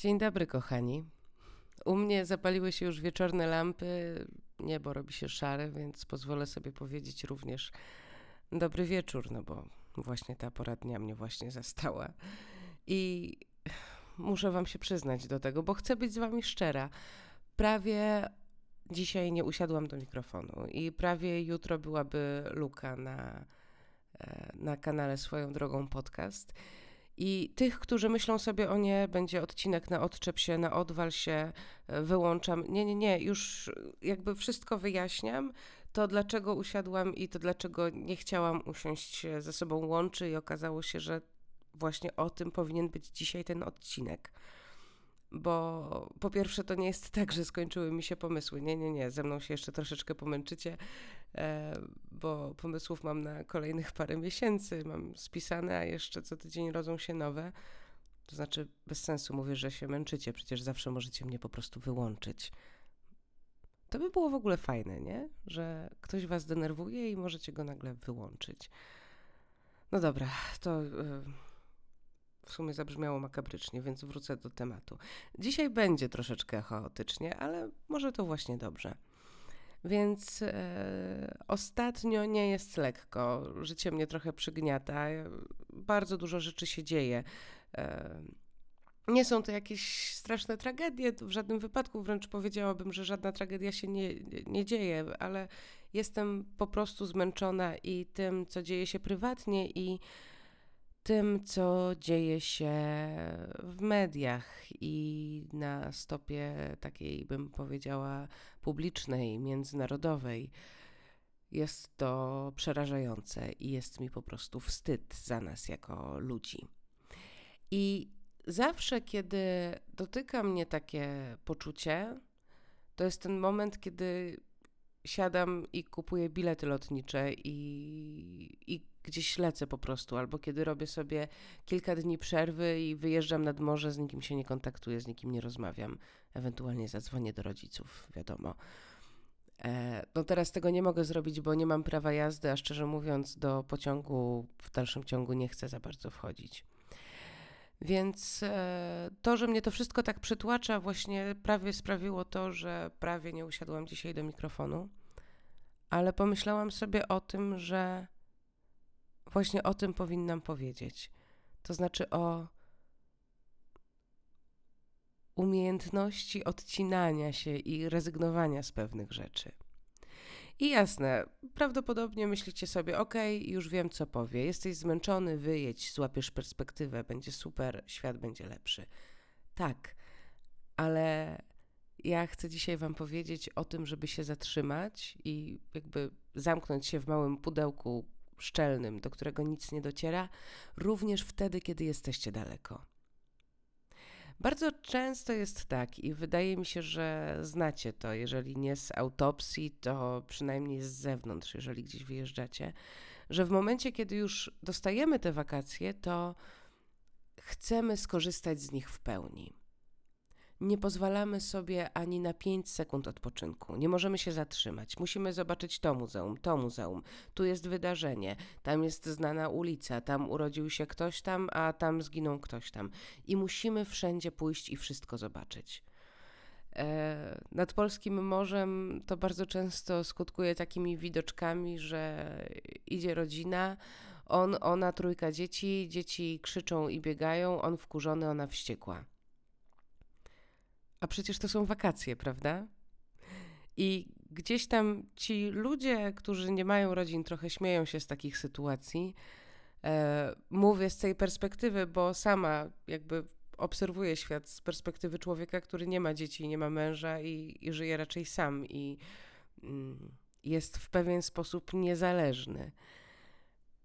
Dzień dobry, kochani. U mnie zapaliły się już wieczorne lampy, niebo robi się szare, więc pozwolę sobie powiedzieć również dobry wieczór, no bo właśnie ta pora dnia mnie właśnie zastała. I muszę wam się przyznać do tego, bo chcę być z wami szczera. Prawie dzisiaj nie usiadłam do mikrofonu i prawie jutro byłaby luka na, e, na kanale Swoją Drogą Podcast. I tych, którzy myślą sobie, o nie, będzie odcinek na odczep się, na odwal się, e, wyłączam. Nie, nie, nie, już jakby wszystko wyjaśniam. To dlaczego usiadłam i to dlaczego nie chciałam usiąść ze sobą łączy i okazało się, że właśnie o tym powinien być dzisiaj ten odcinek bo po pierwsze to nie jest tak, że skończyły mi się pomysły. Nie, nie, nie, ze mną się jeszcze troszeczkę pomęczycie, e, bo pomysłów mam na kolejnych parę miesięcy, mam spisane, a jeszcze co tydzień rodzą się nowe. To znaczy, bez sensu mówię, że się męczycie, przecież zawsze możecie mnie po prostu wyłączyć. To by było w ogóle fajne, nie? Że ktoś was denerwuje i możecie go nagle wyłączyć. No dobra, to. W sumie zabrzmiało makabrycznie, więc wrócę do tematu. Dzisiaj będzie troszeczkę chaotycznie, ale może to właśnie dobrze. Więc e, ostatnio nie jest lekko. Życie mnie trochę przygniata. Bardzo dużo rzeczy się dzieje. E, nie są to jakieś straszne tragedie, w żadnym wypadku wręcz powiedziałabym, że żadna tragedia się nie, nie dzieje, ale jestem po prostu zmęczona i tym, co dzieje się prywatnie, i tym, co dzieje się w mediach i na stopie takiej, bym powiedziała, publicznej, międzynarodowej. Jest to przerażające i jest mi po prostu wstyd za nas jako ludzi. I zawsze, kiedy dotyka mnie takie poczucie, to jest ten moment, kiedy siadam i kupuję bilety lotnicze i, i gdzieś lecę po prostu, albo kiedy robię sobie kilka dni przerwy i wyjeżdżam nad morze, z nikim się nie kontaktuję, z nikim nie rozmawiam, ewentualnie zadzwonię do rodziców, wiadomo. E, no teraz tego nie mogę zrobić, bo nie mam prawa jazdy, a szczerze mówiąc, do pociągu w dalszym ciągu nie chcę za bardzo wchodzić. Więc e, to, że mnie to wszystko tak przytłacza, właśnie prawie sprawiło to, że prawie nie usiadłam dzisiaj do mikrofonu, ale pomyślałam sobie o tym, że właśnie o tym powinnam powiedzieć. To znaczy o umiejętności odcinania się i rezygnowania z pewnych rzeczy. I jasne, prawdopodobnie myślicie sobie, ok, już wiem co powie, jesteś zmęczony, wyjedź, złapiesz perspektywę, będzie super, świat będzie lepszy. Tak, ale ja chcę dzisiaj Wam powiedzieć o tym, żeby się zatrzymać i jakby zamknąć się w małym pudełku szczelnym, do którego nic nie dociera, również wtedy, kiedy jesteście daleko. Bardzo często jest tak, i wydaje mi się, że znacie to, jeżeli nie z autopsji, to przynajmniej z zewnątrz, jeżeli gdzieś wyjeżdżacie, że w momencie, kiedy już dostajemy te wakacje, to chcemy skorzystać z nich w pełni nie pozwalamy sobie ani na 5 sekund odpoczynku. Nie możemy się zatrzymać. Musimy zobaczyć to muzeum, to muzeum. Tu jest wydarzenie, tam jest znana ulica, tam urodził się ktoś tam, a tam zginął ktoś tam. I musimy wszędzie pójść i wszystko zobaczyć. E, nad polskim morzem to bardzo często skutkuje takimi widoczkami, że idzie rodzina, on, ona, trójka dzieci, dzieci krzyczą i biegają, on wkurzony, ona wściekła. A przecież to są wakacje, prawda? I gdzieś tam ci ludzie, którzy nie mają rodzin, trochę śmieją się z takich sytuacji. E, mówię z tej perspektywy, bo sama jakby obserwuję świat z perspektywy człowieka, który nie ma dzieci, nie ma męża i, i żyje raczej sam i mm, jest w pewien sposób niezależny.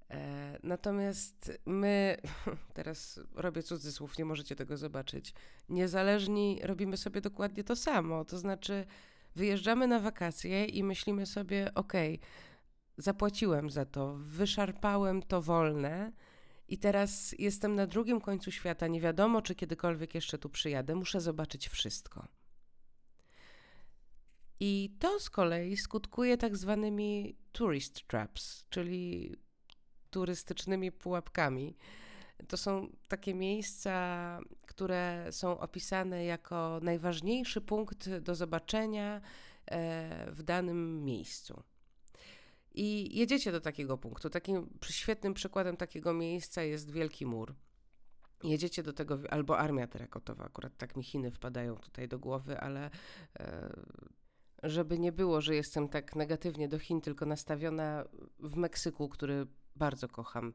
E, natomiast my, teraz robię cudzysłów, nie możecie tego zobaczyć, niezależni robimy sobie dokładnie to samo. To znaczy, wyjeżdżamy na wakacje i myślimy sobie, ok, zapłaciłem za to, wyszarpałem to wolne. I teraz jestem na drugim końcu świata, nie wiadomo, czy kiedykolwiek jeszcze tu przyjadę, muszę zobaczyć wszystko. I to z kolei skutkuje tak zwanymi tourist traps, czyli turystycznymi pułapkami. to są takie miejsca, które są opisane jako najważniejszy punkt do zobaczenia e, w danym miejscu. I jedziecie do takiego punktu. Takim świetnym przykładem takiego miejsca jest Wielki Mur. Jedziecie do tego, albo Armia Terakotowa, akurat tak mi Chiny wpadają tutaj do głowy, ale e, żeby nie było, że jestem tak negatywnie do Chin, tylko nastawiona w Meksyku, który bardzo kocham.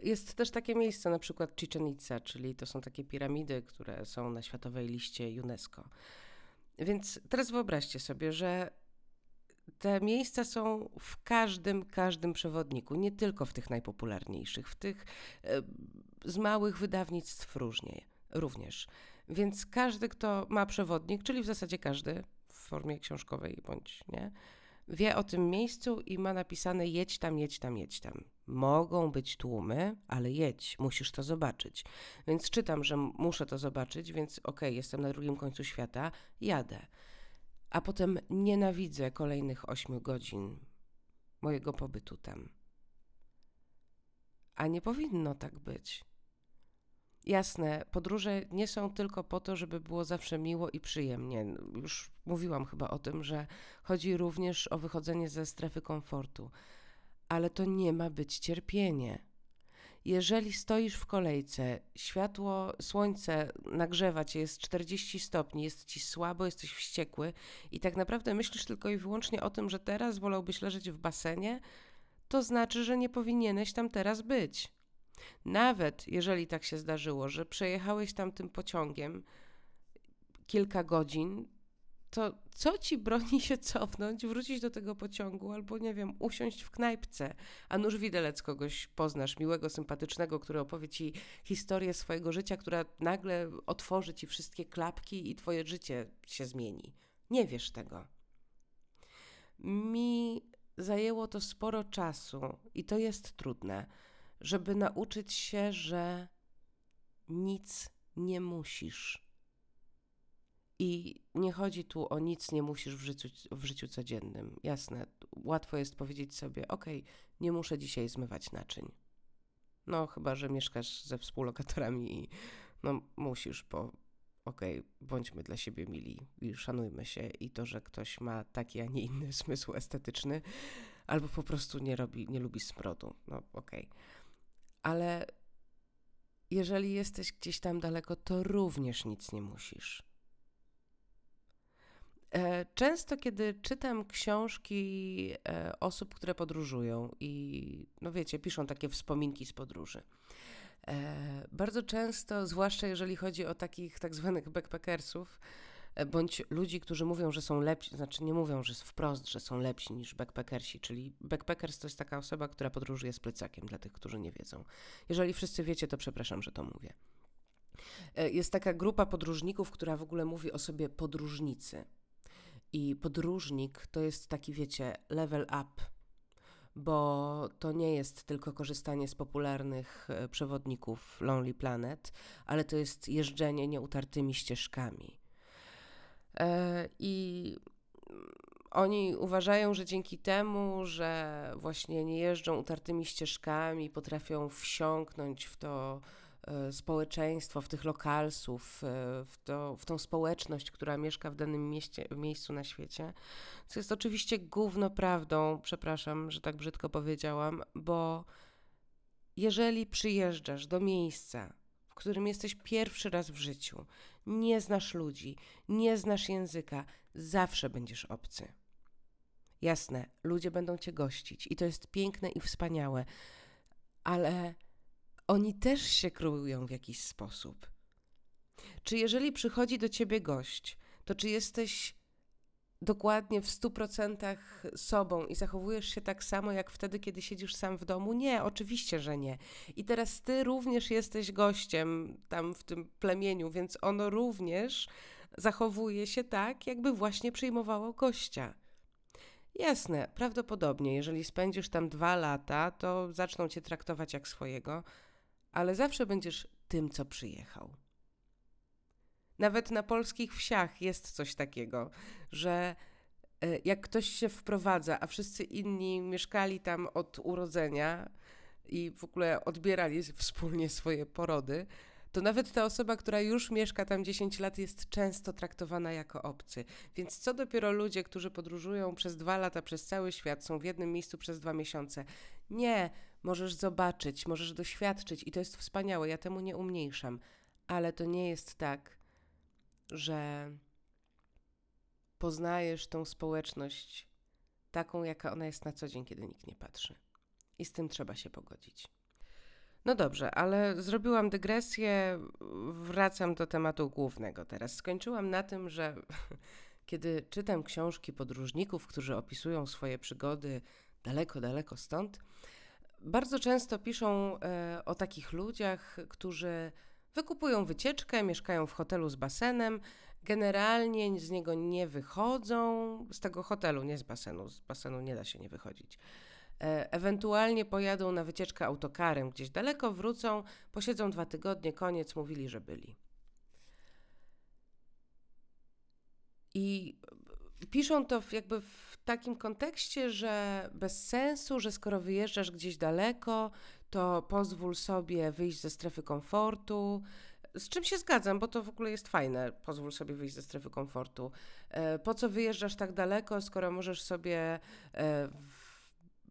Jest też takie miejsce, na przykład Chichen Itza, czyli to są takie piramidy, które są na światowej liście UNESCO. Więc teraz wyobraźcie sobie, że te miejsca są w każdym, każdym przewodniku, nie tylko w tych najpopularniejszych, w tych e, z małych wydawnictw różnie, również. Więc każdy, kto ma przewodnik, czyli w zasadzie każdy w formie książkowej bądź nie, wie o tym miejscu i ma napisane jedź tam, jedź tam, jedź tam. Mogą być tłumy, ale jedź, musisz to zobaczyć. Więc czytam, że muszę to zobaczyć, więc okej, okay, jestem na drugim końcu świata, jadę a potem nienawidzę kolejnych ośmiu godzin mojego pobytu tam. A nie powinno tak być. Jasne, podróże nie są tylko po to, żeby było zawsze miło i przyjemnie. Już mówiłam chyba o tym, że chodzi również o wychodzenie ze strefy komfortu, ale to nie ma być cierpienie. Jeżeli stoisz w kolejce, światło, słońce nagrzewa cię, jest 40 stopni, jest ci słabo, jesteś wściekły i tak naprawdę myślisz tylko i wyłącznie o tym, że teraz wolałbyś leżeć w basenie, to znaczy, że nie powinieneś tam teraz być. Nawet jeżeli tak się zdarzyło, że przejechałeś tam tym pociągiem kilka godzin, to co ci broni się cofnąć, wrócić do tego pociągu albo, nie wiem, usiąść w knajpce, a nuż widelec kogoś poznasz, miłego, sympatycznego, który opowie ci historię swojego życia, która nagle otworzy ci wszystkie klapki i twoje życie się zmieni. Nie wiesz tego. Mi zajęło to sporo czasu i to jest trudne, żeby nauczyć się, że nic nie musisz i nie chodzi tu o nic, nie musisz w życiu, w życiu codziennym. Jasne, łatwo jest powiedzieć sobie, ok, nie muszę dzisiaj zmywać naczyń. No, chyba, że mieszkasz ze współlokatorami i no musisz, bo okej, bądźmy dla siebie mili i szanujmy się i to, że ktoś ma taki, a nie inny zmysł estetyczny, albo po prostu nie, robi, nie lubi smrodu, no okej. Ale jeżeli jesteś gdzieś tam daleko, to również nic nie musisz. E, często, kiedy czytam książki e, osób, które podróżują i, no wiecie, piszą takie wspominki z podróży. E, bardzo często, zwłaszcza jeżeli chodzi o takich tak zwanych backpackersów, bądź ludzi, którzy mówią, że są lepsi, znaczy nie mówią, że wprost, że są lepsi niż backpackersi, czyli backpackers to jest taka osoba, która podróżuje z plecakiem, dla tych, którzy nie wiedzą. Jeżeli wszyscy wiecie, to przepraszam, że to mówię. Jest taka grupa podróżników, która w ogóle mówi o sobie podróżnicy. I podróżnik to jest taki, wiecie, level up, bo to nie jest tylko korzystanie z popularnych e, przewodników Lonely Planet, ale to jest jeżdżenie nieutartymi ścieżkami. E, I oni uważają, że dzięki temu, że właśnie nie jeżdżą utartymi ścieżkami, potrafią wsiąknąć w to społeczeństwo, w tych lokalsów, e, w, to, w tą społeczność, która mieszka w danym mieście, miejscu na świecie, co jest oczywiście gówno prawdą, przepraszam, że tak brzydko powiedziałam, bo jeżeli przyjeżdżasz do miejsca, w którym jesteś pierwszy raz w życiu, nie znasz ludzi, nie znasz języka, zawsze będziesz obcy. Jasne, ludzie będą cię gościć i to jest piękne i wspaniałe, ale oni też się kreują w jakiś sposób. Czy jeżeli przychodzi do ciebie gość, to czy jesteś dokładnie w stu procentach sobą i zachowujesz się tak samo jak wtedy, kiedy siedzisz sam w domu? Nie, oczywiście, że nie. I teraz ty również jesteś gościem tam w tym plemieniu, więc ono również zachowuje się tak, jakby właśnie przyjmowało gościa. Jasne, prawdopodobnie, jeżeli spędzisz tam dwa lata, to zaczną cię traktować jak swojego, ale zawsze będziesz tym, co przyjechał. Nawet na polskich wsiach jest coś takiego, że e, jak ktoś się wprowadza, a wszyscy inni mieszkali tam od urodzenia, i w ogóle odbierali wspólnie swoje porody, to nawet ta osoba, która już mieszka tam 10 lat, jest często traktowana jako obcy. Więc co dopiero ludzie, którzy podróżują przez dwa lata przez cały świat, są w jednym miejscu przez dwa miesiące. Nie, możesz zobaczyć, możesz doświadczyć i to jest wspaniałe, ja temu nie umniejszam, ale to nie jest tak, że poznajesz tą społeczność taką, jaka ona jest na co dzień, kiedy nikt nie patrzy. I z tym trzeba się pogodzić. No dobrze, ale zrobiłam dygresję, wracam do tematu głównego teraz. Skończyłam na tym, że kiedy czytam książki podróżników, którzy opisują swoje przygody daleko, daleko stąd, bardzo często piszą e, o takich ludziach, którzy wykupują wycieczkę, mieszkają w hotelu z basenem, generalnie z niego nie wychodzą, z tego hotelu, nie z basenu, z basenu nie da się nie wychodzić. E, ewentualnie pojadą na wycieczkę autokarem gdzieś daleko, wrócą, posiedzą dwa tygodnie, koniec, mówili, że byli. I piszą to w, jakby w takim kontekście, że bez sensu, że skoro wyjeżdżasz gdzieś daleko, to pozwól sobie wyjść ze strefy komfortu. Z czym się zgadzam, bo to w ogóle jest fajne, pozwól sobie wyjść ze strefy komfortu. E, po co wyjeżdżasz tak daleko, skoro możesz sobie e, w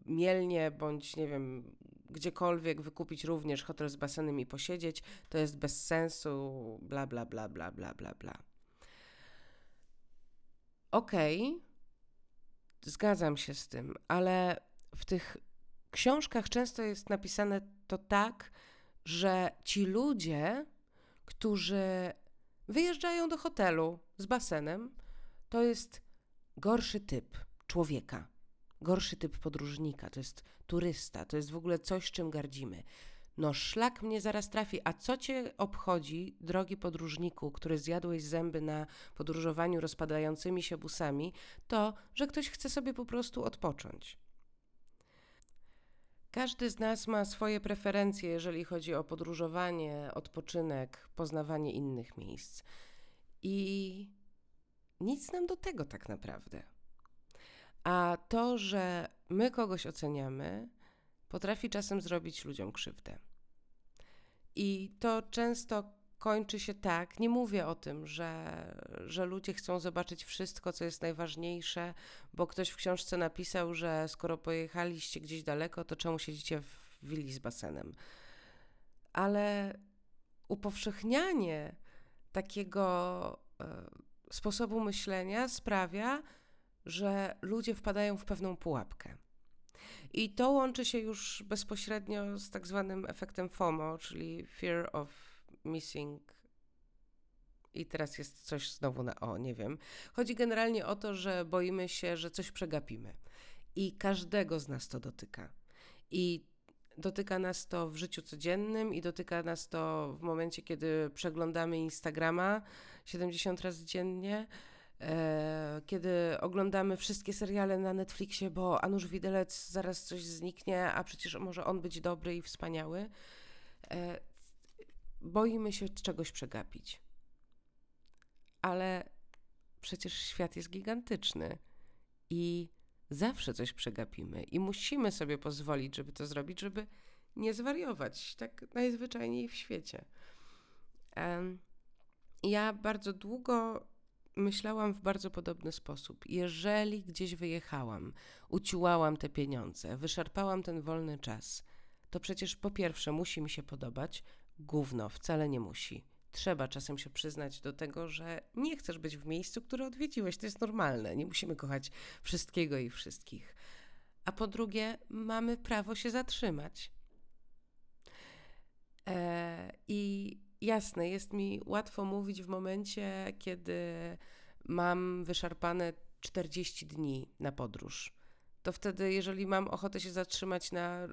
Mielnie bądź nie wiem, gdziekolwiek wykupić również hotel z basenem i posiedzieć, to jest bez sensu, bla, bla, bla, bla, bla, bla, bla. Okej, okay, zgadzam się z tym, ale w tych książkach często jest napisane to tak, że ci ludzie, którzy wyjeżdżają do hotelu z basenem, to jest gorszy typ człowieka gorszy typ podróżnika, to jest turysta, to jest w ogóle coś, czym gardzimy. No szlak mnie zaraz trafi, a co cię obchodzi, drogi podróżniku, który zjadłeś zęby na podróżowaniu rozpadającymi się busami, to, że ktoś chce sobie po prostu odpocząć. Każdy z nas ma swoje preferencje, jeżeli chodzi o podróżowanie, odpoczynek, poznawanie innych miejsc. I nic nam do tego tak naprawdę. A to, że my kogoś oceniamy, potrafi czasem zrobić ludziom krzywdę. I to często kończy się tak. Nie mówię o tym, że, że ludzie chcą zobaczyć wszystko, co jest najważniejsze, bo ktoś w książce napisał, że skoro pojechaliście gdzieś daleko, to czemu siedzicie w willi z basenem? Ale upowszechnianie takiego e, sposobu myślenia sprawia, że ludzie wpadają w pewną pułapkę. I to łączy się już bezpośrednio z tak zwanym efektem FOMO, czyli Fear of Missing. I teraz jest coś znowu na o, nie wiem. Chodzi generalnie o to, że boimy się, że coś przegapimy. I każdego z nas to dotyka. I dotyka nas to w życiu codziennym, i dotyka nas to w momencie, kiedy przeglądamy Instagrama 70 razy dziennie kiedy oglądamy wszystkie seriale na Netflixie, bo Anusz Widelec zaraz coś zniknie, a przecież może on być dobry i wspaniały, e, boimy się czegoś przegapić. Ale przecież świat jest gigantyczny i zawsze coś przegapimy i musimy sobie pozwolić, żeby to zrobić, żeby nie zwariować tak najzwyczajniej w świecie. Ja bardzo długo myślałam w bardzo podobny sposób. Jeżeli gdzieś wyjechałam, uciłałam te pieniądze, wyszarpałam ten wolny czas, to przecież po pierwsze musi mi się podobać, gówno wcale nie musi. Trzeba czasem się przyznać do tego, że nie chcesz być w miejscu, które odwiedziłeś. To jest normalne. Nie musimy kochać wszystkiego i wszystkich. A po drugie, mamy prawo się zatrzymać. Eee, I jasne, jest mi łatwo mówić w momencie, kiedy mam wyszarpane 40 dni na podróż. To wtedy, jeżeli mam ochotę się zatrzymać na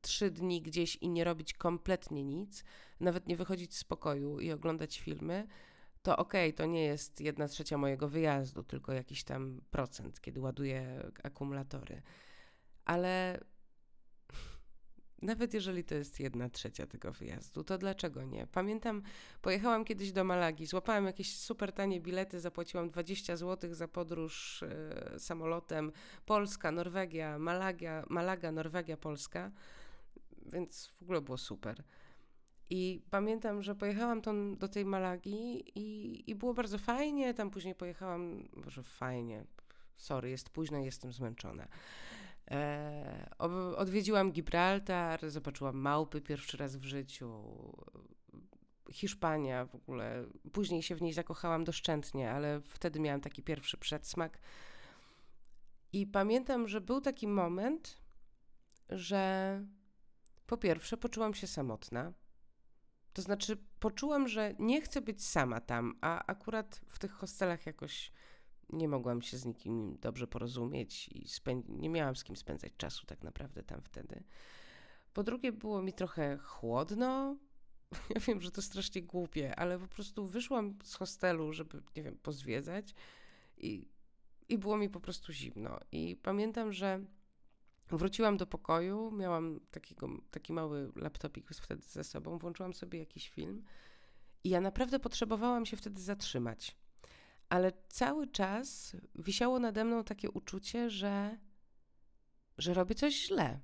trzy dni gdzieś i nie robić kompletnie nic, nawet nie wychodzić z pokoju i oglądać filmy, to okej, okay, to nie jest jedna trzecia mojego wyjazdu, tylko jakiś tam procent, kiedy ładuję akumulatory. Ale nawet jeżeli to jest jedna trzecia tego wyjazdu, to dlaczego nie? Pamiętam, pojechałam kiedyś do Malagi, złapałam jakieś super tanie bilety, zapłaciłam 20 zł za podróż e, samolotem Polska, Norwegia, Malaga, Malaga, Norwegia, Polska. więc w ogóle było super. I pamiętam, że pojechałam tam do tej Malagi i, i było bardzo fajnie. Tam później pojechałam, może fajnie, sorry, jest późno, jestem zmęczona. E, odwiedziłam Gibraltar, zobaczyłam małpy pierwszy raz w życiu. Hiszpania w ogóle. Później się w niej zakochałam doszczętnie, ale wtedy miałam taki pierwszy przedsmak. I pamiętam, że był taki moment, że po pierwsze poczułam się samotna. To znaczy, poczułam, że nie chcę być sama tam, a akurat w tych hostelach jakoś nie mogłam się z nikim dobrze porozumieć i nie miałam z kim spędzać czasu tak naprawdę tam wtedy. Po drugie, było mi trochę chłodno. Ja wiem, że to strasznie głupie, ale po prostu wyszłam z hostelu, żeby, nie wiem, pozwiedzać i, i było mi po prostu zimno. I pamiętam, że wróciłam do pokoju, miałam takiego, taki mały laptopik wtedy ze sobą, włączyłam sobie jakiś film i ja naprawdę potrzebowałam się wtedy zatrzymać ale cały czas wisiało nade mną takie uczucie, że, że robię coś źle.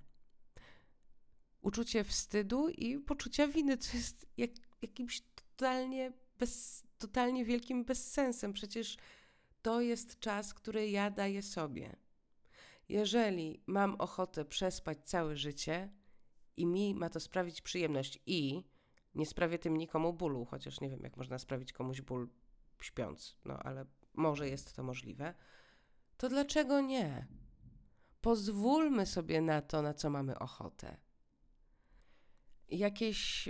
Uczucie wstydu i poczucia winy, co jest jak, jakimś totalnie, bez, totalnie wielkim bezsensem. Przecież to jest czas, który ja daję sobie. Jeżeli mam ochotę przespać całe życie i mi ma to sprawić przyjemność i nie sprawię tym nikomu bólu, chociaż nie wiem, jak można sprawić komuś ból śpiąc, no ale może jest to możliwe, to dlaczego nie? Pozwólmy sobie na to, na co mamy ochotę. Jakieś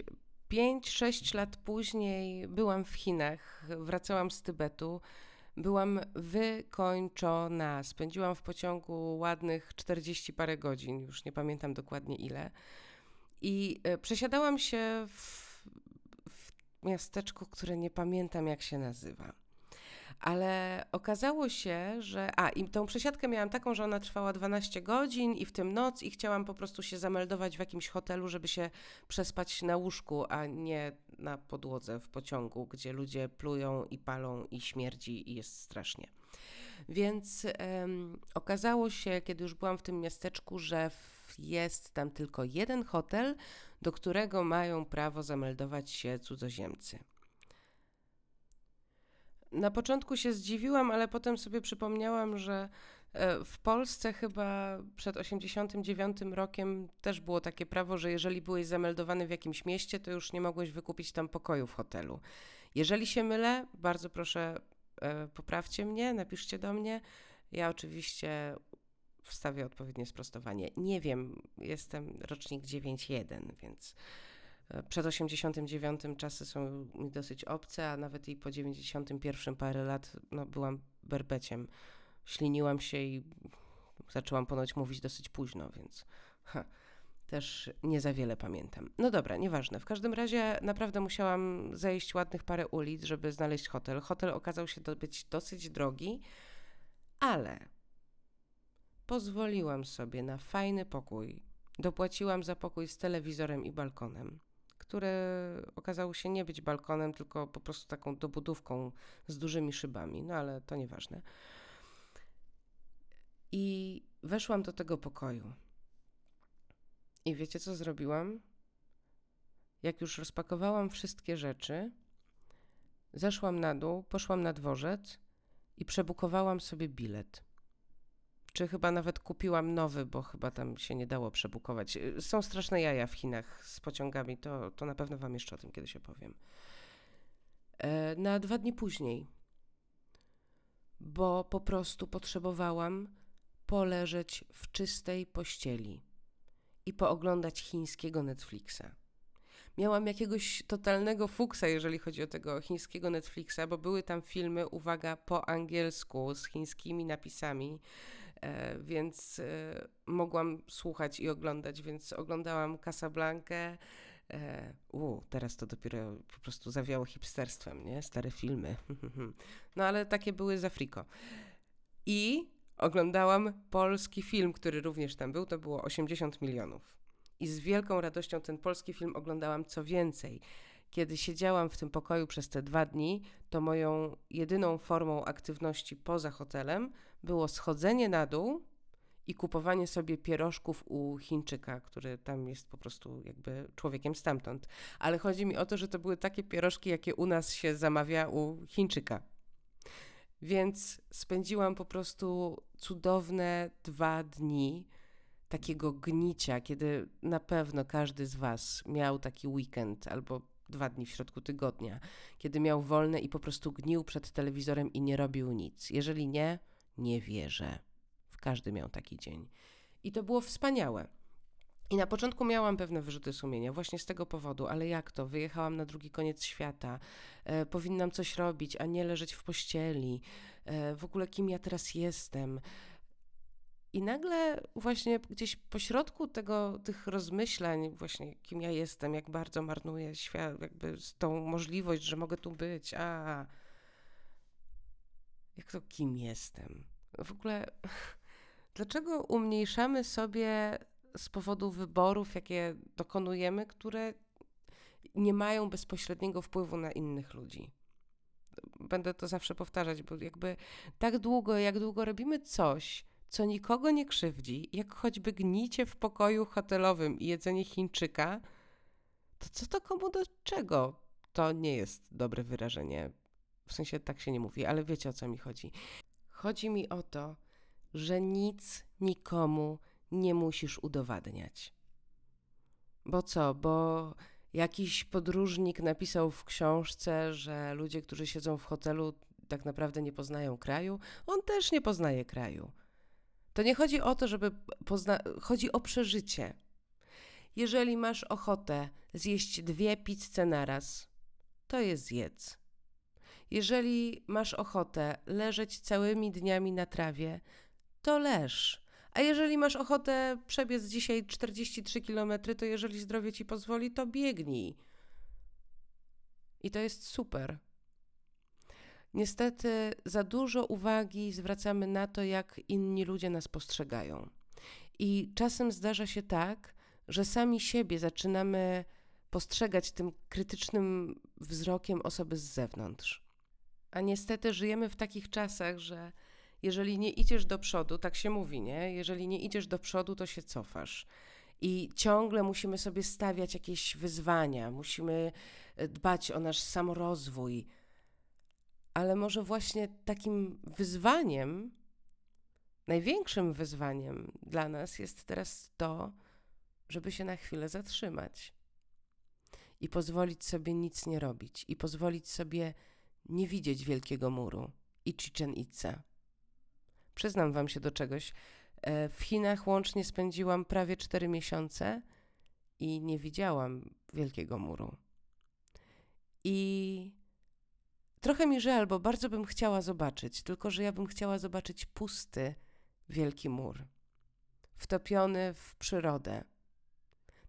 5-6 lat później byłam w Chinach, wracałam z Tybetu. Byłam wykończona. Spędziłam w pociągu ładnych 40 parę godzin, już nie pamiętam dokładnie ile. I e, przesiadałam się w miasteczku, które nie pamiętam jak się nazywa. Ale okazało się, że. A, i tą przesiadkę miałam taką, że ona trwała 12 godzin i w tym noc, i chciałam po prostu się zameldować w jakimś hotelu, żeby się przespać na łóżku, a nie na podłodze w pociągu, gdzie ludzie plują i palą i śmierdzi i jest strasznie. Więc okazało się, kiedy już byłam w tym miasteczku, że jest tam tylko jeden hotel, do którego mają prawo zameldować się cudzoziemcy. Na początku się zdziwiłam, ale potem sobie przypomniałam, że e, w Polsce chyba przed 89 rokiem też było takie prawo, że jeżeli byłeś zameldowany w jakimś mieście, to już nie mogłeś wykupić tam pokoju w hotelu. Jeżeli się mylę, bardzo proszę e, poprawcie mnie, napiszcie do mnie. Ja oczywiście wstawię odpowiednie sprostowanie. Nie wiem, jestem rocznik 9.1, więc e, przed 89 czasy są mi dosyć obce, a nawet i po 91 parę lat no, byłam berbeciem. Śliniłam się i zaczęłam ponoć mówić dosyć późno, więc ha, też nie za wiele pamiętam. No dobra, nieważne. W każdym razie naprawdę musiałam zejść ładnych parę ulic, żeby znaleźć hotel. Hotel okazał się być dosyć drogi, ale pozwoliłam sobie na fajny pokój. Dopłaciłam za pokój z telewizorem i balkonem, który okazał się nie być balkonem, tylko po prostu taką dobudówką z dużymi szybami, no ale to nieważne. I weszłam do tego pokoju. I wiecie, co zrobiłam? Jak już rozpakowałam wszystkie rzeczy, zeszłam na dół, poszłam na dworzec i przebukowałam sobie bilet czy chyba nawet kupiłam nowy, bo chyba tam się nie dało przebukować. Są straszne jaja w Chinach z pociągami, to, to na pewno Wam jeszcze o tym kiedyś opowiem. E, na dwa dni później, bo po prostu potrzebowałam poleżeć w czystej pościeli i pooglądać chińskiego Netflixa. Miałam jakiegoś totalnego fuksa, jeżeli chodzi o tego chińskiego Netflixa, bo były tam filmy, uwaga, po angielsku z chińskimi napisami więc e, mogłam słuchać i oglądać, więc oglądałam Casablankę. E, u, teraz to dopiero po prostu zawiało hipsterstwem, nie? Stare filmy. No ale takie były z Afriko. I oglądałam polski film, który również tam był, to było 80 milionów. I z wielką radością ten polski film oglądałam co więcej. Kiedy siedziałam w tym pokoju przez te dwa dni, to moją jedyną formą aktywności poza hotelem było schodzenie na dół i kupowanie sobie pierożków u Chińczyka, który tam jest po prostu jakby człowiekiem stamtąd. Ale chodzi mi o to, że to były takie pierożki, jakie u nas się zamawia u Chińczyka. Więc spędziłam po prostu cudowne dwa dni takiego gnicia, kiedy na pewno każdy z Was miał taki weekend albo dwa dni w środku tygodnia, kiedy miał wolne i po prostu gnił przed telewizorem i nie robił nic. Jeżeli nie, nie wierzę. Każdy miał taki dzień. I to było wspaniałe. I na początku miałam pewne wyrzuty sumienia, właśnie z tego powodu, ale jak to? Wyjechałam na drugi koniec świata, e, powinnam coś robić, a nie leżeć w pościeli. E, w ogóle kim ja teraz jestem? I nagle właśnie gdzieś pośrodku tego, tych rozmyślań, właśnie kim ja jestem, jak bardzo marnuję świat, jakby tą możliwość, że mogę tu być, a jak to kim jestem? W ogóle Dlaczego umniejszamy sobie z powodu wyborów, jakie dokonujemy, które nie mają bezpośredniego wpływu na innych ludzi? Będę to zawsze powtarzać, bo jakby tak długo, jak długo robimy coś, co nikogo nie krzywdzi, jak choćby gnicie w pokoju hotelowym i jedzenie Chińczyka, to co to komu do czego? To nie jest dobre wyrażenie. W sensie tak się nie mówi, ale wiecie o co mi chodzi. Chodzi mi o to, że nic nikomu nie musisz udowadniać. Bo co? Bo jakiś podróżnik napisał w książce, że ludzie, którzy siedzą w hotelu, tak naprawdę nie poznają kraju. On też nie poznaje kraju. To nie chodzi o to, żeby pozna... chodzi o przeżycie. Jeżeli masz ochotę zjeść dwie pizze naraz, to je zjedz. Jeżeli masz ochotę leżeć całymi dniami na trawie, to leż. A jeżeli masz ochotę przebiec dzisiaj 43 km, to jeżeli zdrowie ci pozwoli, to biegnij. I to jest super. Niestety za dużo uwagi zwracamy na to, jak inni ludzie nas postrzegają. I czasem zdarza się tak, że sami siebie zaczynamy postrzegać tym krytycznym wzrokiem osoby z zewnątrz. A niestety żyjemy w takich czasach, że jeżeli nie idziesz do przodu, tak się mówi, nie? Jeżeli nie idziesz do przodu, to się cofasz. I ciągle musimy sobie stawiać jakieś wyzwania, musimy e, dbać o nasz samorozwój. Ale może właśnie takim wyzwaniem, największym wyzwaniem dla nas jest teraz to, żeby się na chwilę zatrzymać i pozwolić sobie nic nie robić, i pozwolić sobie nie widzieć wielkiego muru i Chichen Itza Przyznam wam się do czegoś. E, w Chinach łącznie spędziłam prawie 4 miesiące i nie widziałam Wielkiego Muru. I trochę mi żal, bo bardzo bym chciała zobaczyć, tylko że ja bym chciała zobaczyć pusty Wielki Mur, wtopiony w przyrodę,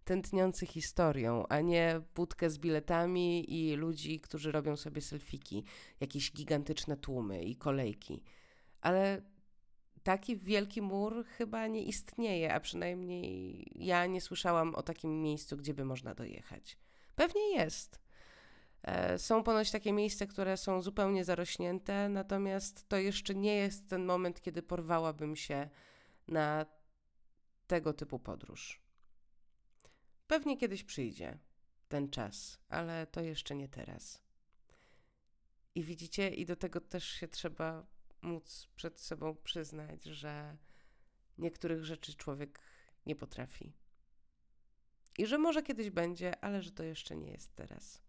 tętniący historią, a nie budkę z biletami i ludzi, którzy robią sobie selfiki, jakieś gigantyczne tłumy i kolejki. Ale taki wielki mur chyba nie istnieje, a przynajmniej ja nie słyszałam o takim miejscu, gdzie by można dojechać. Pewnie jest. E, są ponoć takie miejsca, które są zupełnie zarośnięte, natomiast to jeszcze nie jest ten moment, kiedy porwałabym się na tego typu podróż. Pewnie kiedyś przyjdzie ten czas, ale to jeszcze nie teraz. I widzicie, i do tego też się trzeba móc przed sobą przyznać, że niektórych rzeczy człowiek nie potrafi. I że może kiedyś będzie, ale że to jeszcze nie jest teraz.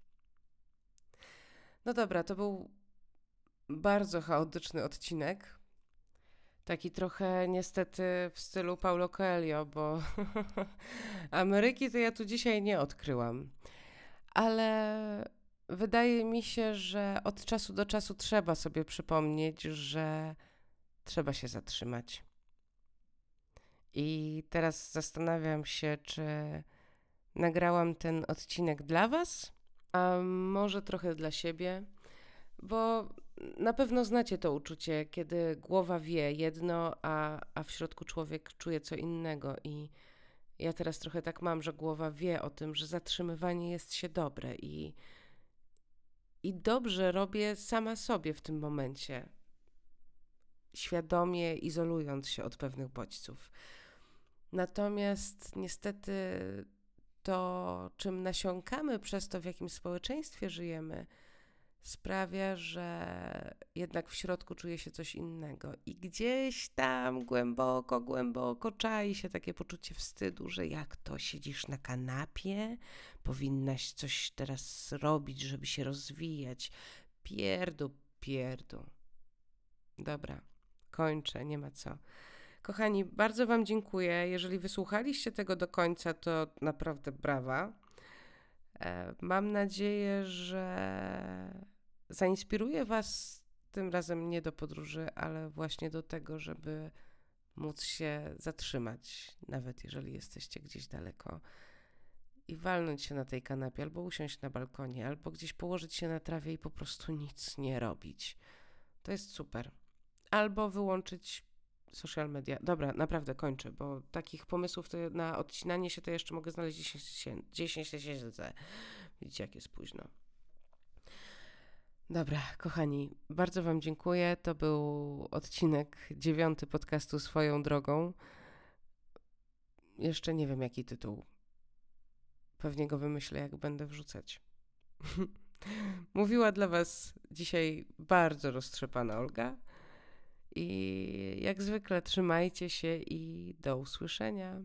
No dobra, to był bardzo chaotyczny odcinek. Taki trochę niestety w stylu Paulo Coelho, bo Ameryki to ja tu dzisiaj nie odkryłam. Ale wydaje mi się, że od czasu do czasu trzeba sobie przypomnieć, że trzeba się zatrzymać. I teraz zastanawiam się, czy nagrałam ten odcinek dla Was, a może trochę dla siebie, bo na pewno znacie to uczucie, kiedy głowa wie jedno, a, a w środku człowiek czuje co innego. I ja teraz trochę tak mam, że głowa wie o tym, że zatrzymywanie jest się dobre i i dobrze robię sama sobie w tym momencie. świadomie izolując się od pewnych bodźców. Natomiast niestety to, czym nasiąkamy przez to, w jakim społeczeństwie żyjemy, sprawia, że jednak w środku czuje się coś innego. I gdzieś tam głęboko, głęboko czai się takie poczucie wstydu, że jak to siedzisz na kanapie, powinnaś coś teraz robić, żeby się rozwijać. Pierdu, pierdu. Dobra, kończę, nie ma co. Kochani, bardzo Wam dziękuję. Jeżeli wysłuchaliście tego do końca, to naprawdę brawa. E, mam nadzieję, że zainspiruje Was tym razem nie do podróży, ale właśnie do tego, żeby móc się zatrzymać, nawet jeżeli jesteście gdzieś daleko, i walnąć się na tej kanapie, albo usiąść na balkonie, albo gdzieś położyć się na trawie i po prostu nic nie robić. To jest super. Albo wyłączyć social media. Dobra, naprawdę kończę, bo takich pomysłów na odcinanie się to jeszcze mogę znaleźć 10 tysięcy. Widzicie, jak jest późno. Dobra, kochani, bardzo Wam dziękuję. To był odcinek dziewiąty podcastu Swoją drogą. Jeszcze nie wiem, jaki tytuł. Pewnie go wymyślę, jak będę wrzucać. Mówiła dla Was dzisiaj bardzo roztrzepana Olga. I jak zwykle trzymajcie się i do usłyszenia.